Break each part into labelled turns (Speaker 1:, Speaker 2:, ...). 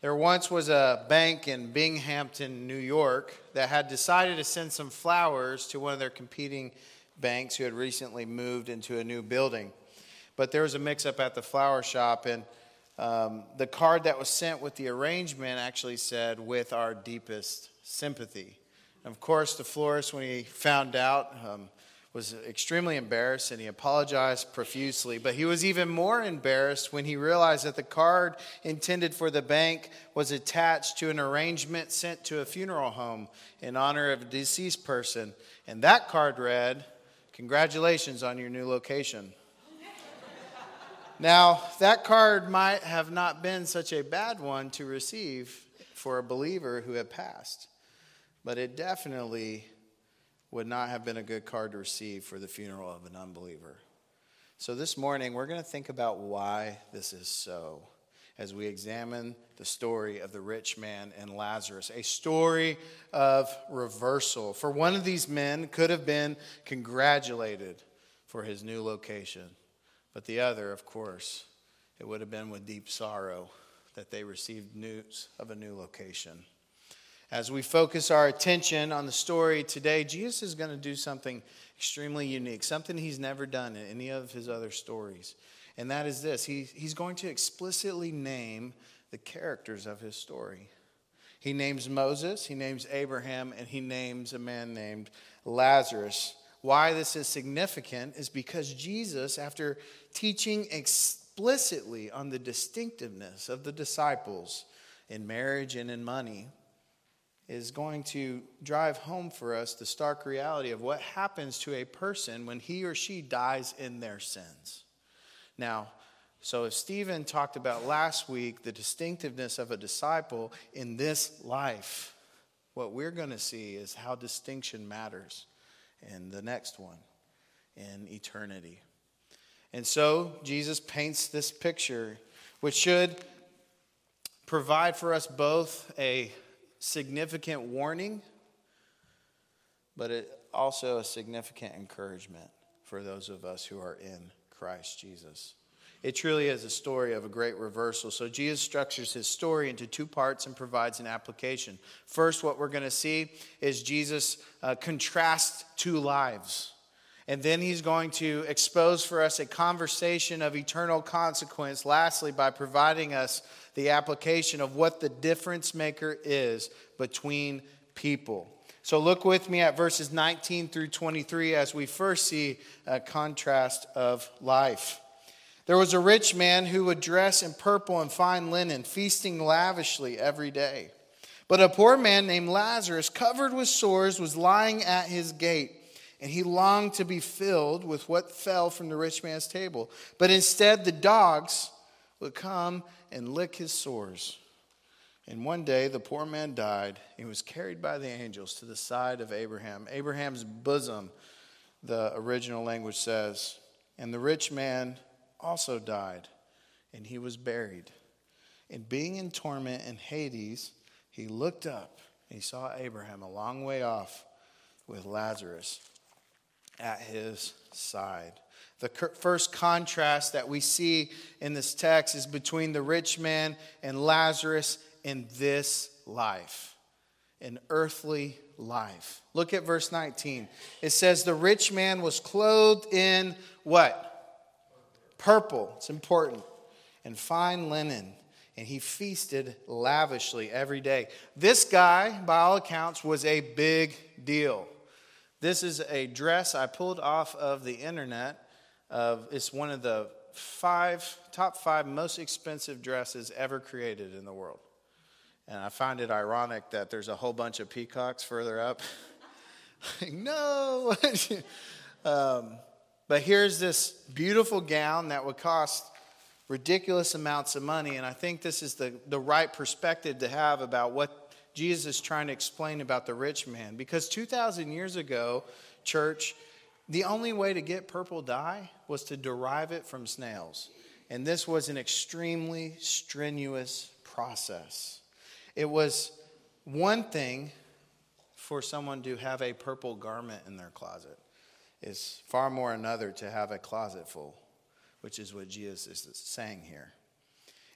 Speaker 1: There once was a bank in Binghamton, New York, that had decided to send some flowers to one of their competing banks who had recently moved into a new building. But there was a mix up at the flower shop, and um, the card that was sent with the arrangement actually said, with our deepest sympathy. And of course, the florist, when he found out, um, was extremely embarrassed and he apologized profusely. But he was even more embarrassed when he realized that the card intended for the bank was attached to an arrangement sent to a funeral home in honor of a deceased person. And that card read, Congratulations on your new location. now, that card might have not been such a bad one to receive for a believer who had passed, but it definitely would not have been a good card to receive for the funeral of an unbeliever. So, this morning, we're going to think about why this is so as we examine the story of the rich man and Lazarus, a story of reversal. For one of these men could have been congratulated for his new location, but the other, of course, it would have been with deep sorrow that they received news of a new location. As we focus our attention on the story today, Jesus is going to do something extremely unique, something he's never done in any of his other stories. And that is this he, he's going to explicitly name the characters of his story. He names Moses, he names Abraham, and he names a man named Lazarus. Why this is significant is because Jesus, after teaching explicitly on the distinctiveness of the disciples in marriage and in money, is going to drive home for us the stark reality of what happens to a person when he or she dies in their sins. Now, so if Stephen talked about last week the distinctiveness of a disciple in this life, what we're going to see is how distinction matters in the next one, in eternity. And so Jesus paints this picture, which should provide for us both a significant warning, but it also a significant encouragement for those of us who are in Christ Jesus. It truly is a story of a great reversal. So, Jesus structures his story into two parts and provides an application. First, what we're going to see is Jesus uh, contrast two lives. And then he's going to expose for us a conversation of eternal consequence. Lastly, by providing us the application of what the difference maker is between people. So look with me at verses 19 through 23 as we first see a contrast of life. There was a rich man who would dress in purple and fine linen, feasting lavishly every day. But a poor man named Lazarus, covered with sores, was lying at his gate and he longed to be filled with what fell from the rich man's table. But instead, the dogs would come and lick his sores. And one day, the poor man died. He was carried by the angels to the side of Abraham, Abraham's bosom, the original language says. And the rich man also died, and he was buried. And being in torment in Hades, he looked up and he saw Abraham a long way off with Lazarus at his side. The first contrast that we see in this text is between the rich man and Lazarus in this life, an earthly life. Look at verse 19. It says, The rich man was clothed in what? Purple. It's important. And fine linen. And he feasted lavishly every day. This guy, by all accounts, was a big deal. This is a dress I pulled off of the internet. Of, it's one of the five, top five most expensive dresses ever created in the world. And I find it ironic that there's a whole bunch of peacocks further up. no! um, but here's this beautiful gown that would cost ridiculous amounts of money. And I think this is the, the right perspective to have about what Jesus is trying to explain about the rich man. Because 2,000 years ago, church, the only way to get purple dye was to derive it from snails. And this was an extremely strenuous process. It was one thing for someone to have a purple garment in their closet, it's far more another to have a closet full, which is what Jesus is saying here.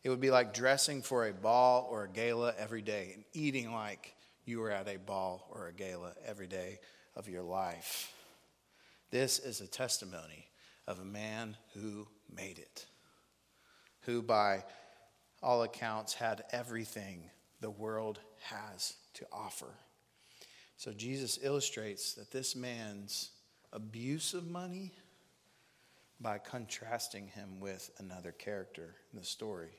Speaker 1: It would be like dressing for a ball or a gala every day and eating like you were at a ball or a gala every day of your life. This is a testimony of a man who made it, who, by all accounts, had everything the world has to offer. So Jesus illustrates that this man's abuse of money by contrasting him with another character in the story,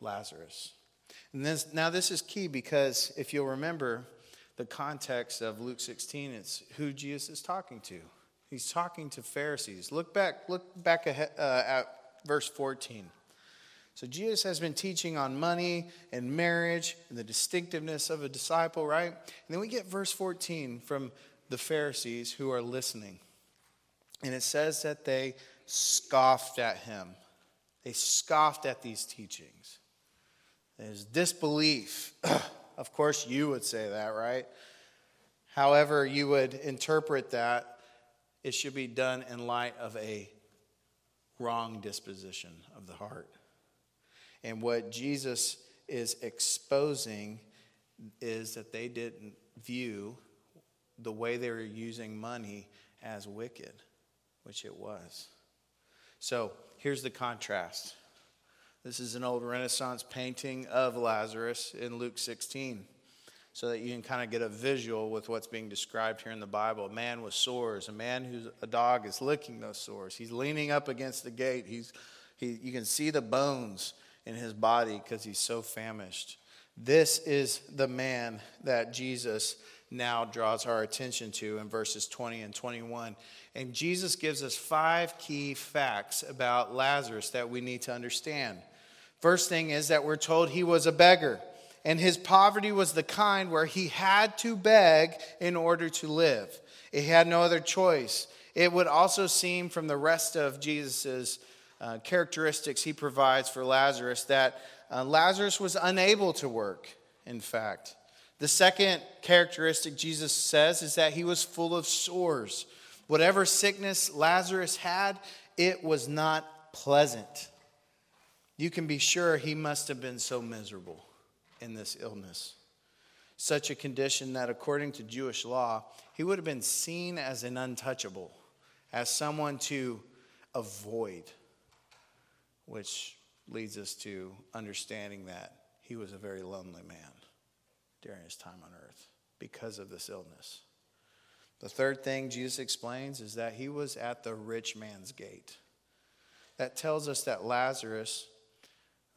Speaker 1: Lazarus. And this, now, this is key because if you'll remember the context of Luke 16, it's who Jesus is talking to. He's talking to Pharisees. Look back, look back ahead, uh, at verse 14. So Jesus has been teaching on money and marriage and the distinctiveness of a disciple, right? And then we get verse 14 from the Pharisees who are listening. And it says that they scoffed at him. They scoffed at these teachings. There's disbelief. of course, you would say that, right? However, you would interpret that, it should be done in light of a wrong disposition of the heart. And what Jesus is exposing is that they didn't view the way they were using money as wicked, which it was. So here's the contrast. This is an old Renaissance painting of Lazarus in Luke 16, so that you can kind of get a visual with what's being described here in the Bible. A man with sores, a man who's a dog is licking those sores. He's leaning up against the gate. He's, he, you can see the bones in his body because he's so famished. This is the man that Jesus now draws our attention to in verses 20 and 21. And Jesus gives us five key facts about Lazarus that we need to understand. First thing is that we're told he was a beggar, and his poverty was the kind where he had to beg in order to live. He had no other choice. It would also seem from the rest of Jesus' uh, characteristics he provides for Lazarus that uh, Lazarus was unable to work, in fact. The second characteristic Jesus says is that he was full of sores. Whatever sickness Lazarus had, it was not pleasant. You can be sure he must have been so miserable in this illness. Such a condition that, according to Jewish law, he would have been seen as an untouchable, as someone to avoid, which leads us to understanding that he was a very lonely man during his time on earth because of this illness. The third thing Jesus explains is that he was at the rich man's gate. That tells us that Lazarus,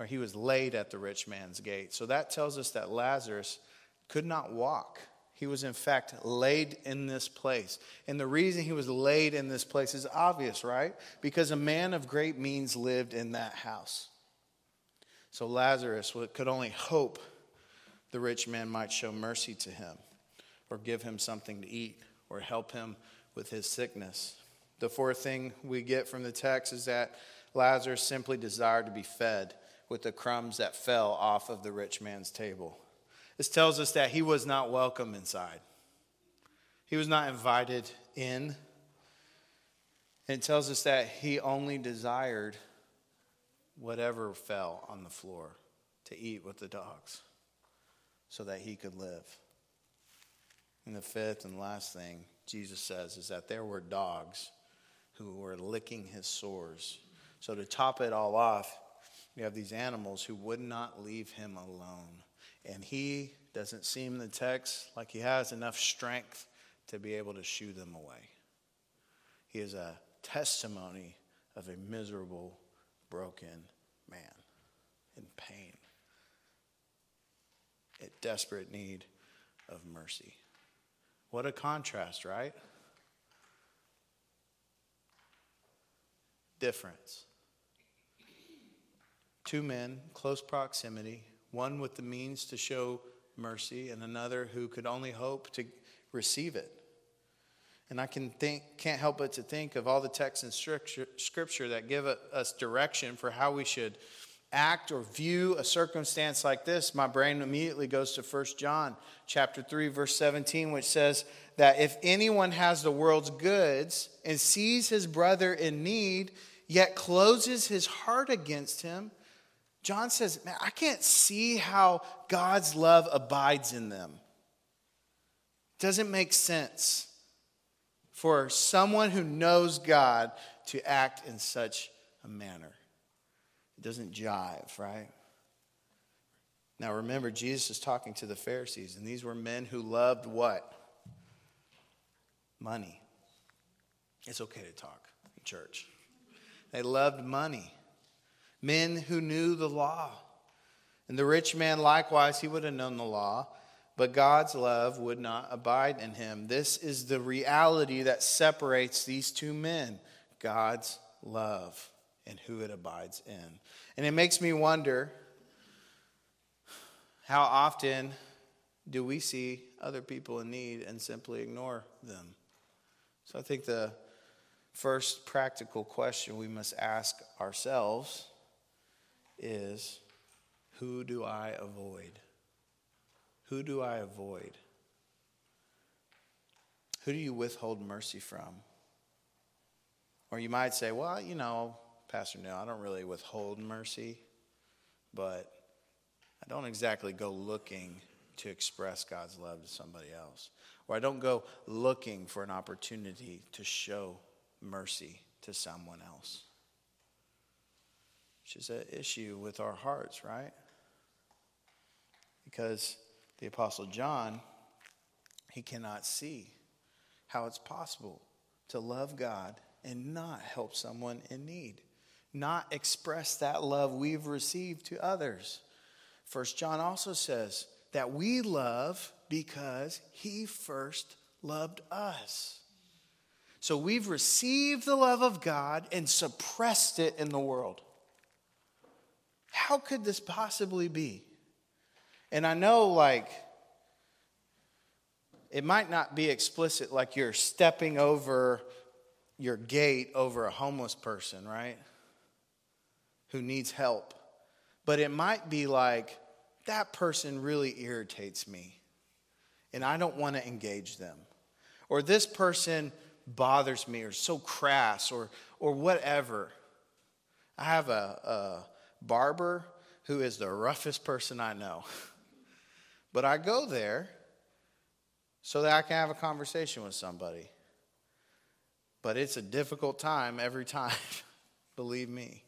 Speaker 1: or he was laid at the rich man's gate. So that tells us that Lazarus could not walk. He was, in fact, laid in this place. And the reason he was laid in this place is obvious, right? Because a man of great means lived in that house. So Lazarus could only hope the rich man might show mercy to him, or give him something to eat, or help him with his sickness. The fourth thing we get from the text is that Lazarus simply desired to be fed with the crumbs that fell off of the rich man's table. This tells us that he was not welcome inside, he was not invited in. It tells us that he only desired whatever fell on the floor to eat with the dogs so that he could live. And the fifth and last thing Jesus says is that there were dogs who were licking his sores. So to top it all off, you have these animals who would not leave him alone. And he doesn't seem in the text like he has enough strength to be able to shoo them away. He is a testimony of a miserable, broken man in pain in desperate need of mercy. What a contrast, right? Difference. Two men, close proximity, one with the means to show mercy, and another who could only hope to receive it. And I can think, can't help but to think of all the texts in scripture, scripture that give us direction for how we should act or view a circumstance like this, my brain immediately goes to 1 John chapter 3 verse 17 which says that if anyone has the world's goods and sees his brother in need yet closes his heart against him, John says, Man, I can't see how God's love abides in them. Doesn't make sense for someone who knows God to act in such a manner. It doesn't jive, right? Now remember, Jesus is talking to the Pharisees, and these were men who loved what? Money. It's okay to talk in church. They loved money. Men who knew the law. And the rich man, likewise, he would have known the law, but God's love would not abide in him. This is the reality that separates these two men God's love and who it abides in. And it makes me wonder how often do we see other people in need and simply ignore them? So I think the first practical question we must ask ourselves is who do I avoid? Who do I avoid? Who do you withhold mercy from? Or you might say, well, you know, Pastor Neil, I don't really withhold mercy, but I don't exactly go looking to express God's love to somebody else. Or I don't go looking for an opportunity to show mercy to someone else. Which is an issue with our hearts, right? Because the Apostle John, he cannot see how it's possible to love God and not help someone in need, not express that love we've received to others. First John also says that we love because he first loved us. So we've received the love of God and suppressed it in the world. How could this possibly be? And I know, like, it might not be explicit, like you're stepping over your gate over a homeless person, right? Who needs help. But it might be like, that person really irritates me, and I don't want to engage them. Or this person bothers me, or so crass, or, or whatever. I have a, barber who is the roughest person I know. But I go there so that I can have a conversation with somebody. But it's a difficult time every time, believe me.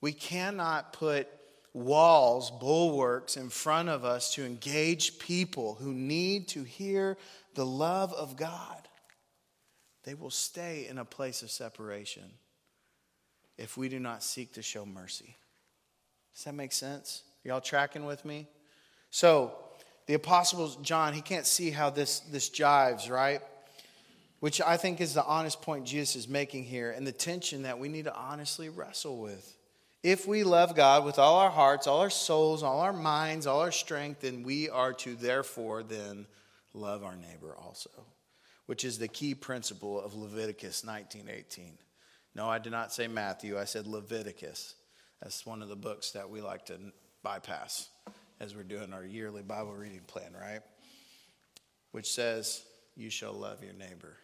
Speaker 1: We cannot put walls, bulwarks in front of us to engage people who need to hear the love of God. They will stay in a place of separation if we do not seek to show mercy. Does that make sense? Y'all tracking with me? So, the Apostle John, he can't see how this, this jives, right? Which I think is the honest point Jesus is making here and the tension that we need to honestly wrestle with. If we love God with all our hearts, all our souls, all our minds, all our strength, then we are to therefore then love our neighbor also, which is the key principle of Leviticus 19:18. No, I did not say Matthew, I said Leviticus. That's one of the books that we like to bypass as we're doing our yearly Bible reading plan, right? Which says, You shall love your neighbor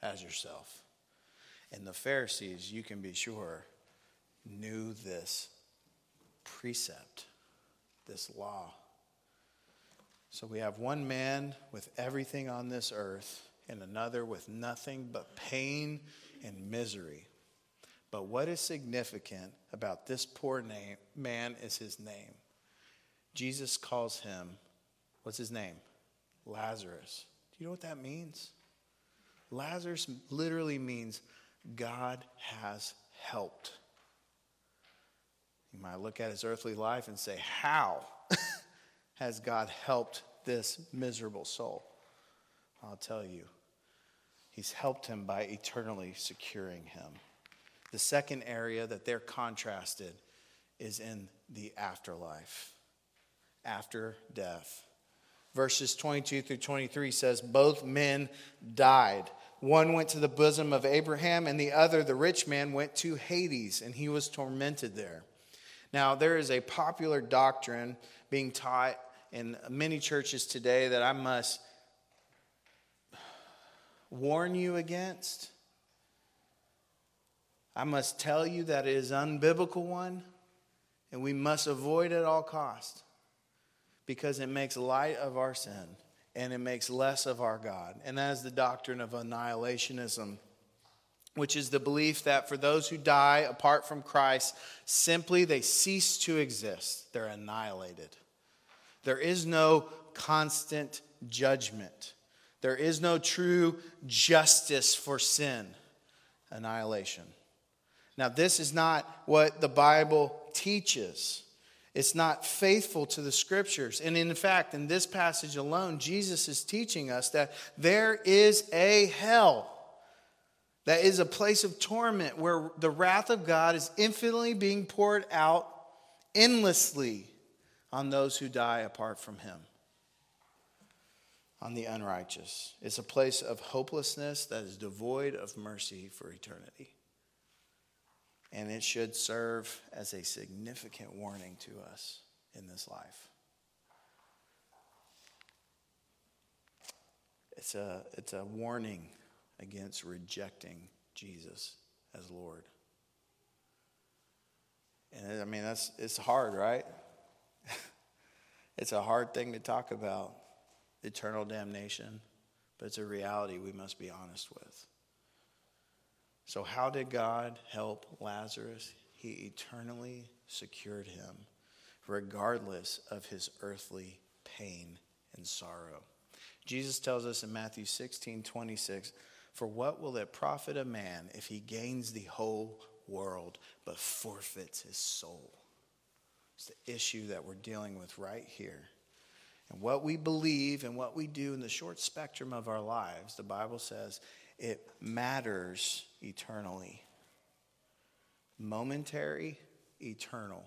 Speaker 1: as yourself. And the Pharisees, you can be sure, knew this precept, this law. So we have one man with everything on this earth and another with nothing but pain and misery. But what is significant about this poor name, man is his name. Jesus calls him, what's his name? Lazarus. Do you know what that means? Lazarus literally means God has helped. You might look at his earthly life and say, How has God helped this miserable soul? I'll tell you, he's helped him by eternally securing him. The second area that they're contrasted is in the afterlife after death. Verses 22 through 23 says, Both men died. One went to the bosom of Abraham, and the other, the rich man, went to Hades, and he was tormented there. Now, there is a popular doctrine being taught in many churches today that I must warn you against. I must tell you that it is unbiblical one And we must avoid it at all cost because it makes light of our sin and it makes less of our God. And that is the doctrine of annihilationism, which is the belief that for those who die apart from Christ, simply they cease to exist. They're annihilated. There is no constant judgment. There is no true justice for sin. Annihilation. Now, this is not what the Bible teaches. It's not faithful to the scriptures. And in fact, in this passage alone, Jesus is teaching us that there is a hell. That is a place of torment where the wrath of God is infinitely being poured out endlessly on those who die apart from Him, on the unrighteous. It's a place of hopelessness that is devoid of mercy for eternity and it should serve as a significant warning to us in this life. It's a, it's a warning against rejecting Jesus as Lord. And I mean, that's, it's hard, right? it's a hard thing to talk about, eternal damnation, but it's a reality we must be honest with. So, how did God help Lazarus? He eternally secured him, regardless of his earthly pain and sorrow. Jesus tells us in Matthew 16 26, For what will it profit a man if he gains the whole world but forfeits his soul? It's the issue that we're dealing with right here. And what we believe and what we do in the short spectrum of our lives, the Bible says, it matters eternally. Momentary, eternal.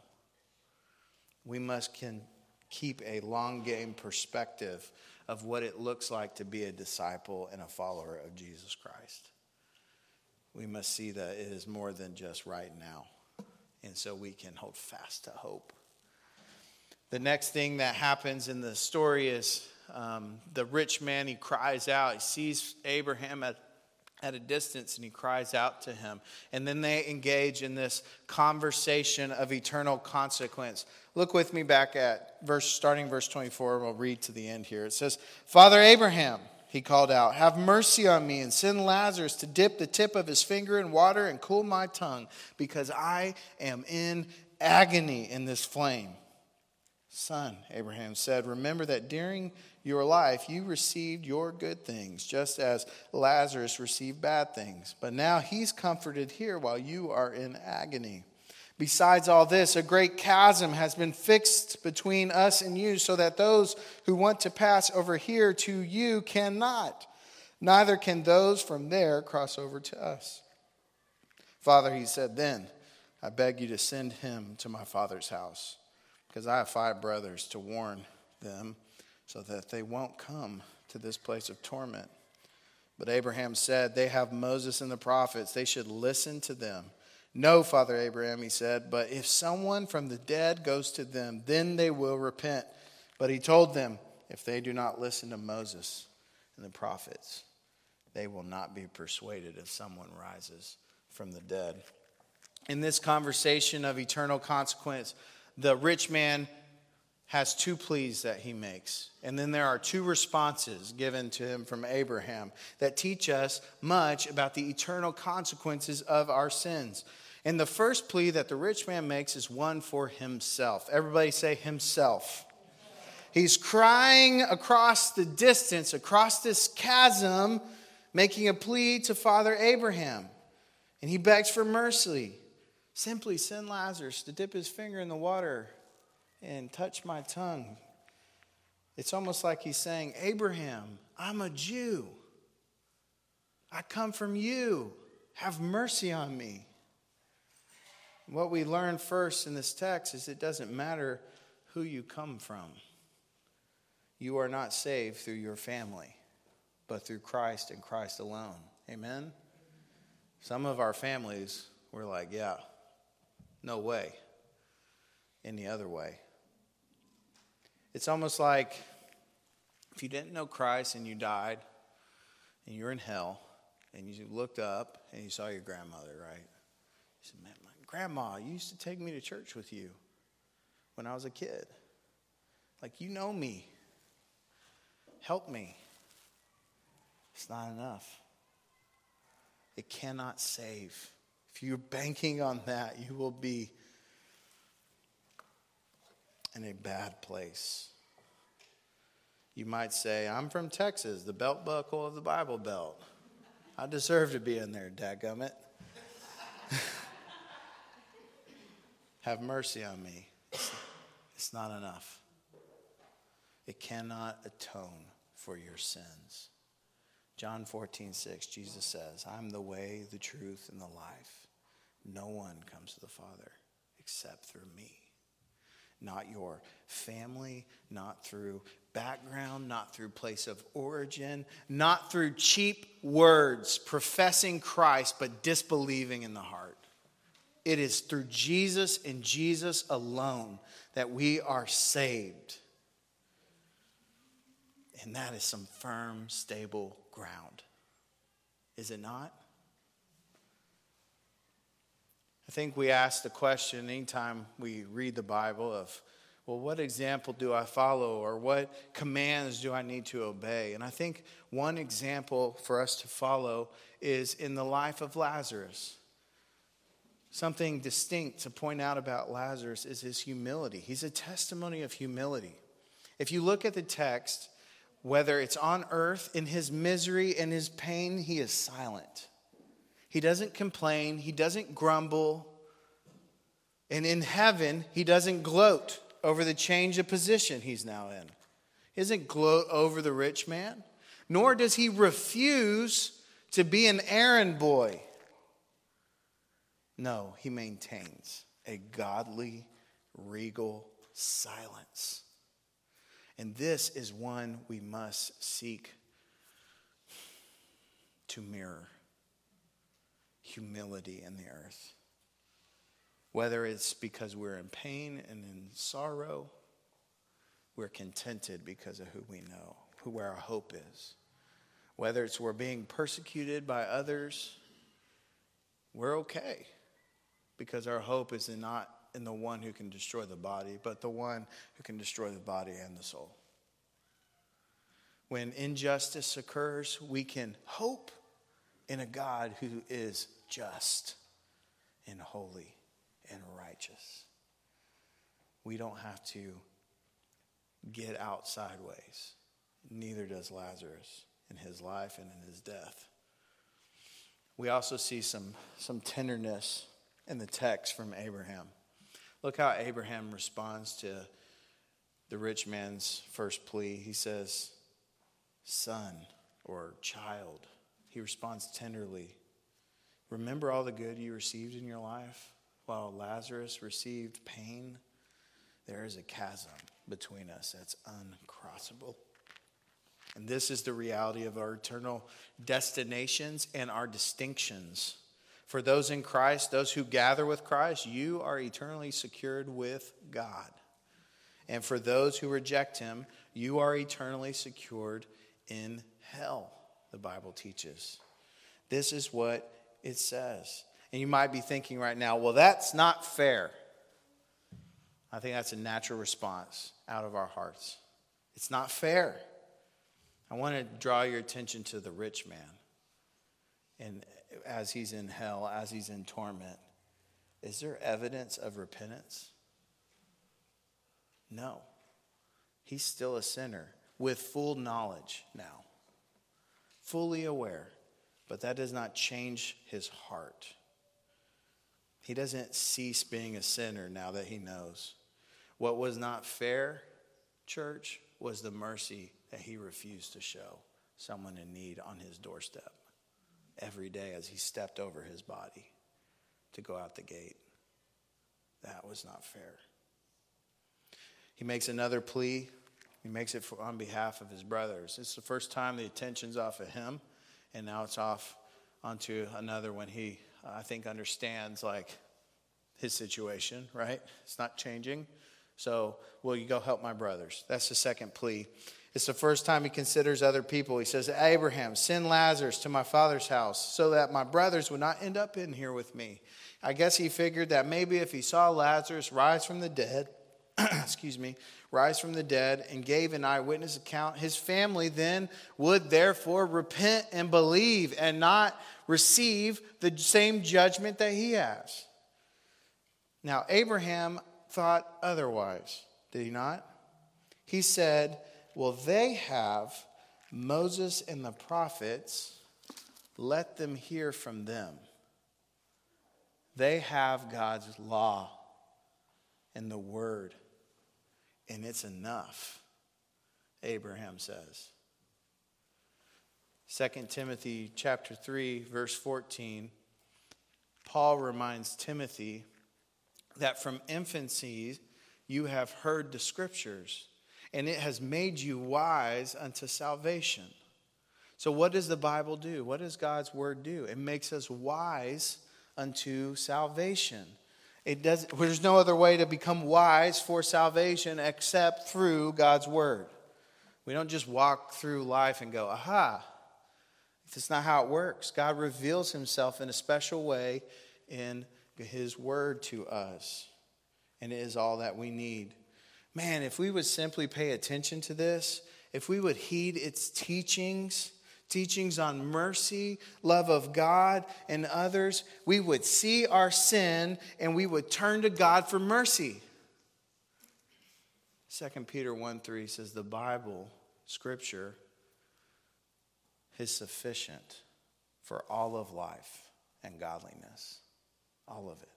Speaker 1: We must can keep a long game perspective of what it looks like to be a disciple and a follower of Jesus Christ. We must see that it is more than just right now. And so we can hold fast to hope. The next thing that happens in the story is um, the rich man, he cries out. He sees Abraham at at a distance and he cries out to him. And then they engage in this conversation of eternal consequence. Look with me back at verse starting verse 24. We'll read to the end here. It says, Father Abraham, he called out, have mercy on me and send Lazarus to dip the tip of his finger in water and cool my tongue, because I am in agony in this flame. Son, Abraham said, remember that during your life, you received your good things, just as Lazarus received bad things. But now he's comforted here while you are in agony. Besides all this, a great chasm has been fixed between us and you, so that those who want to pass over here to you cannot. Neither can those from there cross over to us. Father, he said, then I beg you to send him to my father's house, because I have five brothers to warn them so that they won't come to this place of torment. But Abraham said, They have Moses and the prophets. They should listen to them. No, Father Abraham, he said, but if someone from the dead goes to them, then they will repent. But he told them, If they do not listen to Moses and the prophets, they will not be persuaded if someone rises from the dead. In this conversation of eternal consequence, the rich man has two pleas that he makes. And then there are two responses given to him from Abraham that teach us much about the eternal consequences of our sins. And the first plea that the rich man makes is one for himself. Everybody say himself. He's crying across the distance, across this chasm, making a plea to Father Abraham. And he begs for mercy. Simply send Lazarus to dip his finger in the water and touch my tongue. It's almost like he's saying, Abraham, I'm a Jew. I come from you. Have mercy on me. What we learn first in this text is it doesn't matter who you come from. You are not saved through your family, but through Christ and Christ alone. Amen? Some of our families were like, yeah, no way. Any other way. It's almost like if you didn't know Christ and you died and you're in hell and you looked up and you saw your grandmother, right? You said, Man, my grandma, you used to take me to church with you. when I was a kid. Like, you know me. Help me. It's not enough. It cannot save. If you're banking on that, you will be in a bad place. You might say, I'm from Texas, the belt buckle of the Bible Belt. I deserve to be in there, dadgummit. Have mercy on me. It's not enough. It cannot atone for your sins. John 14, 6, Jesus says, I'm the way, the truth, and the life. No one comes to the Father except through me. Not your family, not through background, not through place of origin, not through cheap words professing Christ but disbelieving in the heart. It is through Jesus and Jesus alone that we are saved. And that is some firm, stable ground. Is it not? I think we ask the question anytime we read the Bible of, well, what example do I follow or what commands do I need to obey? And I think one example for us to follow is in the life of Lazarus. Something distinct to point out about Lazarus is his humility. He's a testimony of humility. If you look at the text, whether it's on earth, in his misery and his pain, he is silent. He doesn't complain, he doesn't grumble. And in heaven, he doesn't gloat over the change of position he's now in. He doesn't gloat over the rich man, nor does he refuse to be an errand boy. No, he maintains a godly, regal silence. And this is one we must seek to mirror humility in the earth. Whether it's because we're in pain and in sorrow, we're contented because of who we know, who where our hope is. Whether it's we're being persecuted by others, we're okay because our hope is in not in the one who can destroy the body, but the one who can destroy the body and the soul. When injustice occurs, we can hope in a God who is just and holy and righteous. We don't have to get out sideways. Neither does Lazarus in his life and in his death. We also see some, some tenderness in the text from Abraham. Look how Abraham responds to the rich man's first plea. He says, Son or child. He responds tenderly. Remember all the good you received in your life while Lazarus received pain? There is a chasm between us that's uncrossable. And this is the reality of our eternal destinations and our distinctions. For those in Christ, those who gather with Christ, you are eternally secured with God. And for those who reject him, you are eternally secured in hell, the Bible teaches. This is what it says. And you might be thinking right now, well, that's not fair. I think that's a natural response out of our hearts. It's not fair. I want to draw your attention to the rich man. And as he's in hell, as he's in torment, is there evidence of repentance? No. He's still a sinner with full knowledge now, fully aware, but that does not change his heart. He doesn't cease being a sinner now that he knows. What was not fair, church, was the mercy that he refused to show someone in need on his doorstep every day as he stepped over his body to go out the gate. That was not fair. He makes another plea. He makes it for, on behalf of his brothers. It's the first time the attention's off of him, and now it's off onto another when he, I think, understands like his situation, right? It's not changing. So, will you go help my brothers? That's the second plea. It's the first time he considers other people. He says, Abraham, send Lazarus to my father's house so that my brothers would not end up in here with me. I guess he figured that maybe if he saw Lazarus rise from the dead, excuse me, rise from the dead and gave an eyewitness account, his family then would therefore repent and believe and not receive the same judgment that he has. Now, Abraham thought otherwise, did he not? He said, Well, they have Moses and the prophets, let them hear from them. They have God's law and the word, and it's enough, Abraham says. 2 Timothy chapter 3 verse 14 Paul reminds Timothy that from infancy you have heard the scriptures and it has made you wise unto salvation. So what does the Bible do? What does God's word do? It makes us wise unto salvation. It does, there's no other way to become wise for salvation except through God's word. We don't just walk through life and go, aha. That's not how it works. God reveals himself in a special way in his word to us. And it is all that we need. Man, if we would simply pay attention to this, if we would heed its teachings, teachings on mercy, love of God and others, we would see our sin and we would turn to God for mercy. 2 Peter 1 3 says, The Bible, Scripture, is sufficient for all of life and godliness. All of it.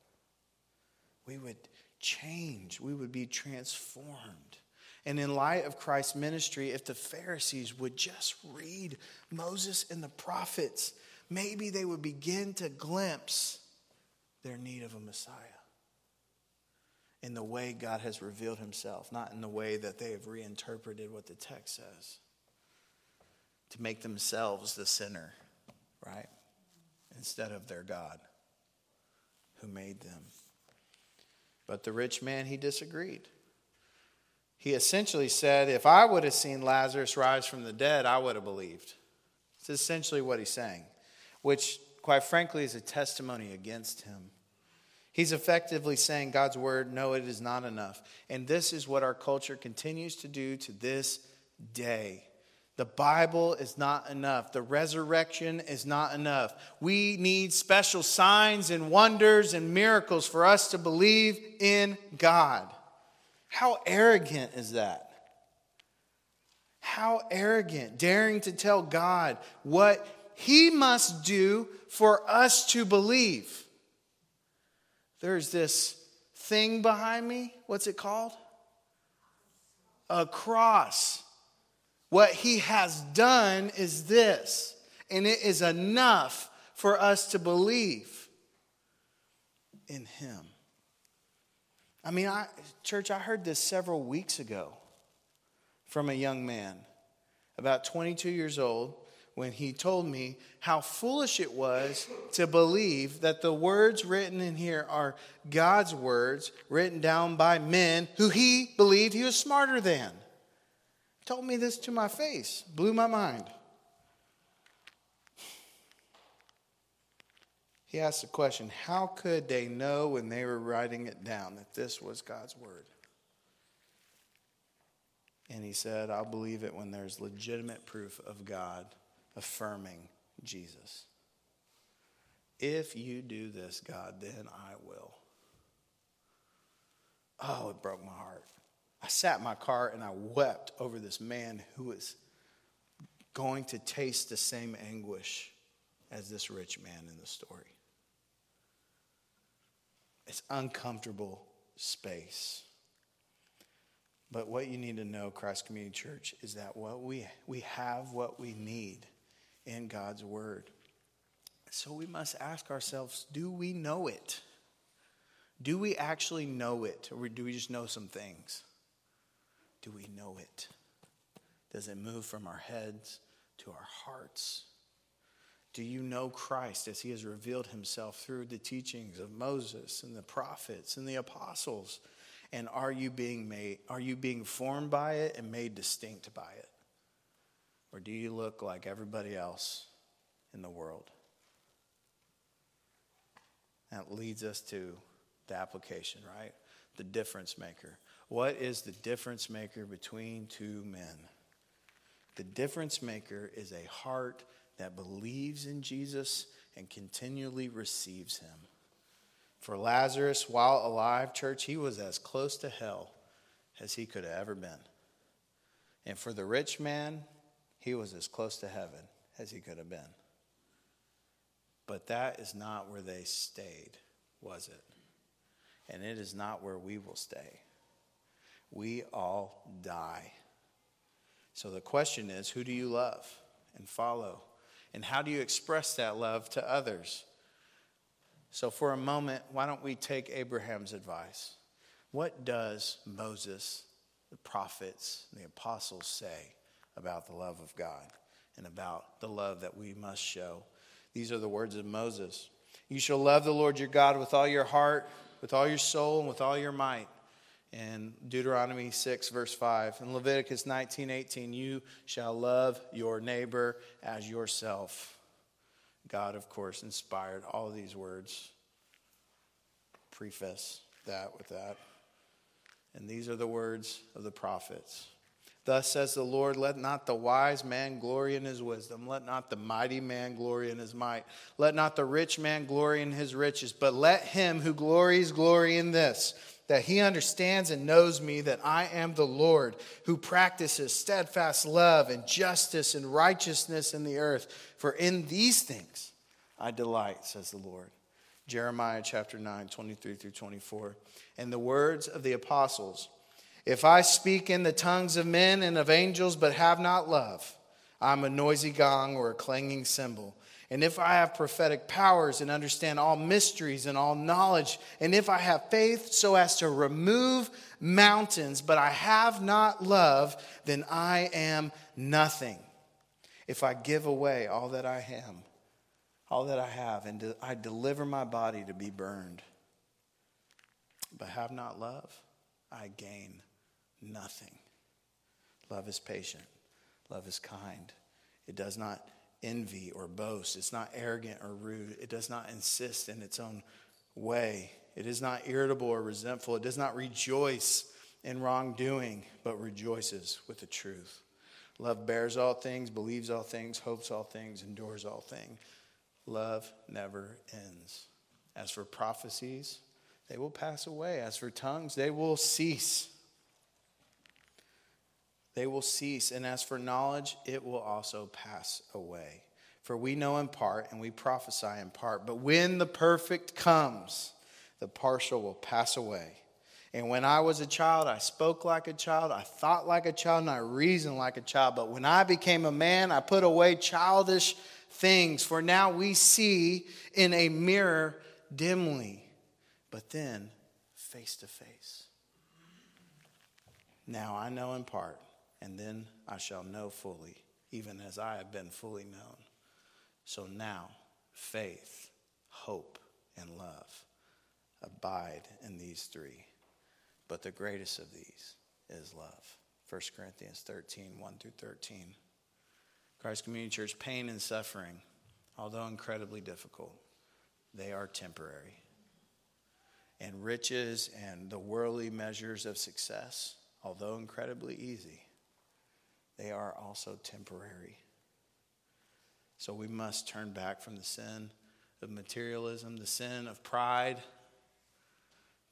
Speaker 1: We would change, we would be transformed. And in light of Christ's ministry, if the Pharisees would just read Moses and the prophets, maybe they would begin to glimpse their need of a Messiah in the way God has revealed himself, not in the way that they have reinterpreted what the text says to make themselves the sinner, right? Instead of their God who made them. But the rich man, he disagreed. He essentially said, If I would have seen Lazarus rise from the dead, I would have believed. It's essentially what he's saying, which, quite frankly, is a testimony against him. He's effectively saying God's word, no, it is not enough. And this is what our culture continues to do to this day. The Bible is not enough. The resurrection is not enough. We need special signs and wonders and miracles for us to believe in God. How arrogant is that? How arrogant, daring to tell God what He must do for us to believe. There's this thing behind me. What's it called? A cross. What He has done is this, and it is enough for us to believe in Him. I mean, I, church, I heard this several weeks ago from a young man, about 22 years old, when he told me how foolish it was to believe that the words written in here are God's words written down by men who he believed he was smarter than. Told me this to my face, blew my mind. He asked the question how could they know when they were writing it down that this was God's word? And he said, I'll believe it when there's legitimate proof of God affirming Jesus. If you do this, God, then I will. Oh, it broke my heart. I sat in my car and I wept over this man who was going to taste the same anguish as this rich man in the story. It's uncomfortable space. But what you need to know, Christ Community Church, is that what we, we have what we need in God's Word. So we must ask ourselves do we know it? Do we actually know it? Or do we just know some things? Do we know it? Does it move from our heads to our hearts? Do you know Christ as he has revealed himself through the teachings of Moses and the prophets and the apostles? And are you being made are you being formed by it and made distinct by it? Or do you look like everybody else in the world? That leads us to the application, right? The difference maker. What is the difference maker between two men? The difference maker is a heart that believes in Jesus and continually receives him. For Lazarus, while alive, church, he was as close to hell as he could have ever been. And for the rich man, he was as close to heaven as he could have been. But that is not where they stayed, was it? And it is not where we will stay. We all die. So the question is who do you love and follow? And how do you express that love to others? So, for a moment, why don't we take Abraham's advice? What does Moses, the prophets, the apostles say about the love of God and about the love that we must show? These are the words of Moses You shall love the Lord your God with all your heart, with all your soul, and with all your might. And Deuteronomy 6, verse 5. In Leviticus 19, 18, you shall love your neighbor as yourself. God, of course, inspired all these words. Preface that with that. And these are the words of the prophets. Thus says the Lord, let not the wise man glory in his wisdom. Let not the mighty man glory in his might. Let not the rich man glory in his riches. But let him who glories glory in this, that he understands and knows me, that I am the Lord, who practices steadfast love and justice and righteousness in the earth. For in these things I delight, says the Lord. Jeremiah chapter 9, 23 through 24. And the words of the apostles If I speak in the tongues of men and of angels, but have not love, I'm a noisy gong or a clanging cymbal. And if I have prophetic powers and understand all mysteries and all knowledge, and if I have faith so as to remove mountains, but I have not love, then I am nothing. If I give away all that I am, all that I have, and I deliver my body to be burned, but have not love, I gain nothing. Love is patient, love is kind. It does not envy or boast, it's not arrogant or rude, it does not insist in its own way, it is not irritable or resentful, it does not rejoice in wrongdoing, but rejoices with the truth. Love bears all things, believes all things, hopes all things, endures all things. Love never ends. As for prophecies, they will pass away. As for tongues, they will cease. They will cease. And as for knowledge, it will also pass away. For we know in part and we prophesy in part. But when the perfect comes, the partial will pass away. And when I was a child, I spoke like a child, I thought like a child, and I reasoned like a child. But when I became a man, I put away childish things. For now we see in a mirror dimly, but then face to face. Now I know in part, and then I shall know fully, even as I have been fully known. So now, faith, hope, and love abide in these three. But the greatest of these is love. 1 Corinthians 13, 1 through 13. Christ Community Church, pain and suffering, although incredibly difficult, they are temporary. And riches and the worldly measures of success, although incredibly easy, they are also temporary. So we must turn back from the sin of materialism, the sin of pride,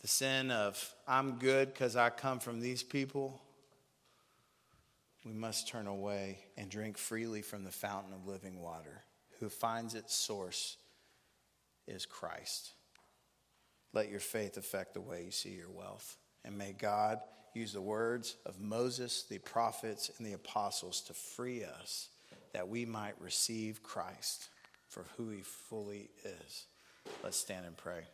Speaker 1: the sin of I'm good because I come from these people we must turn away and drink freely from the fountain of living water, who finds its source is Christ. Let your faith affect the way you see your wealth. And may God use the words of Moses, the prophets, and the apostles to free us that we might receive Christ for who he fully is. Let's stand and pray.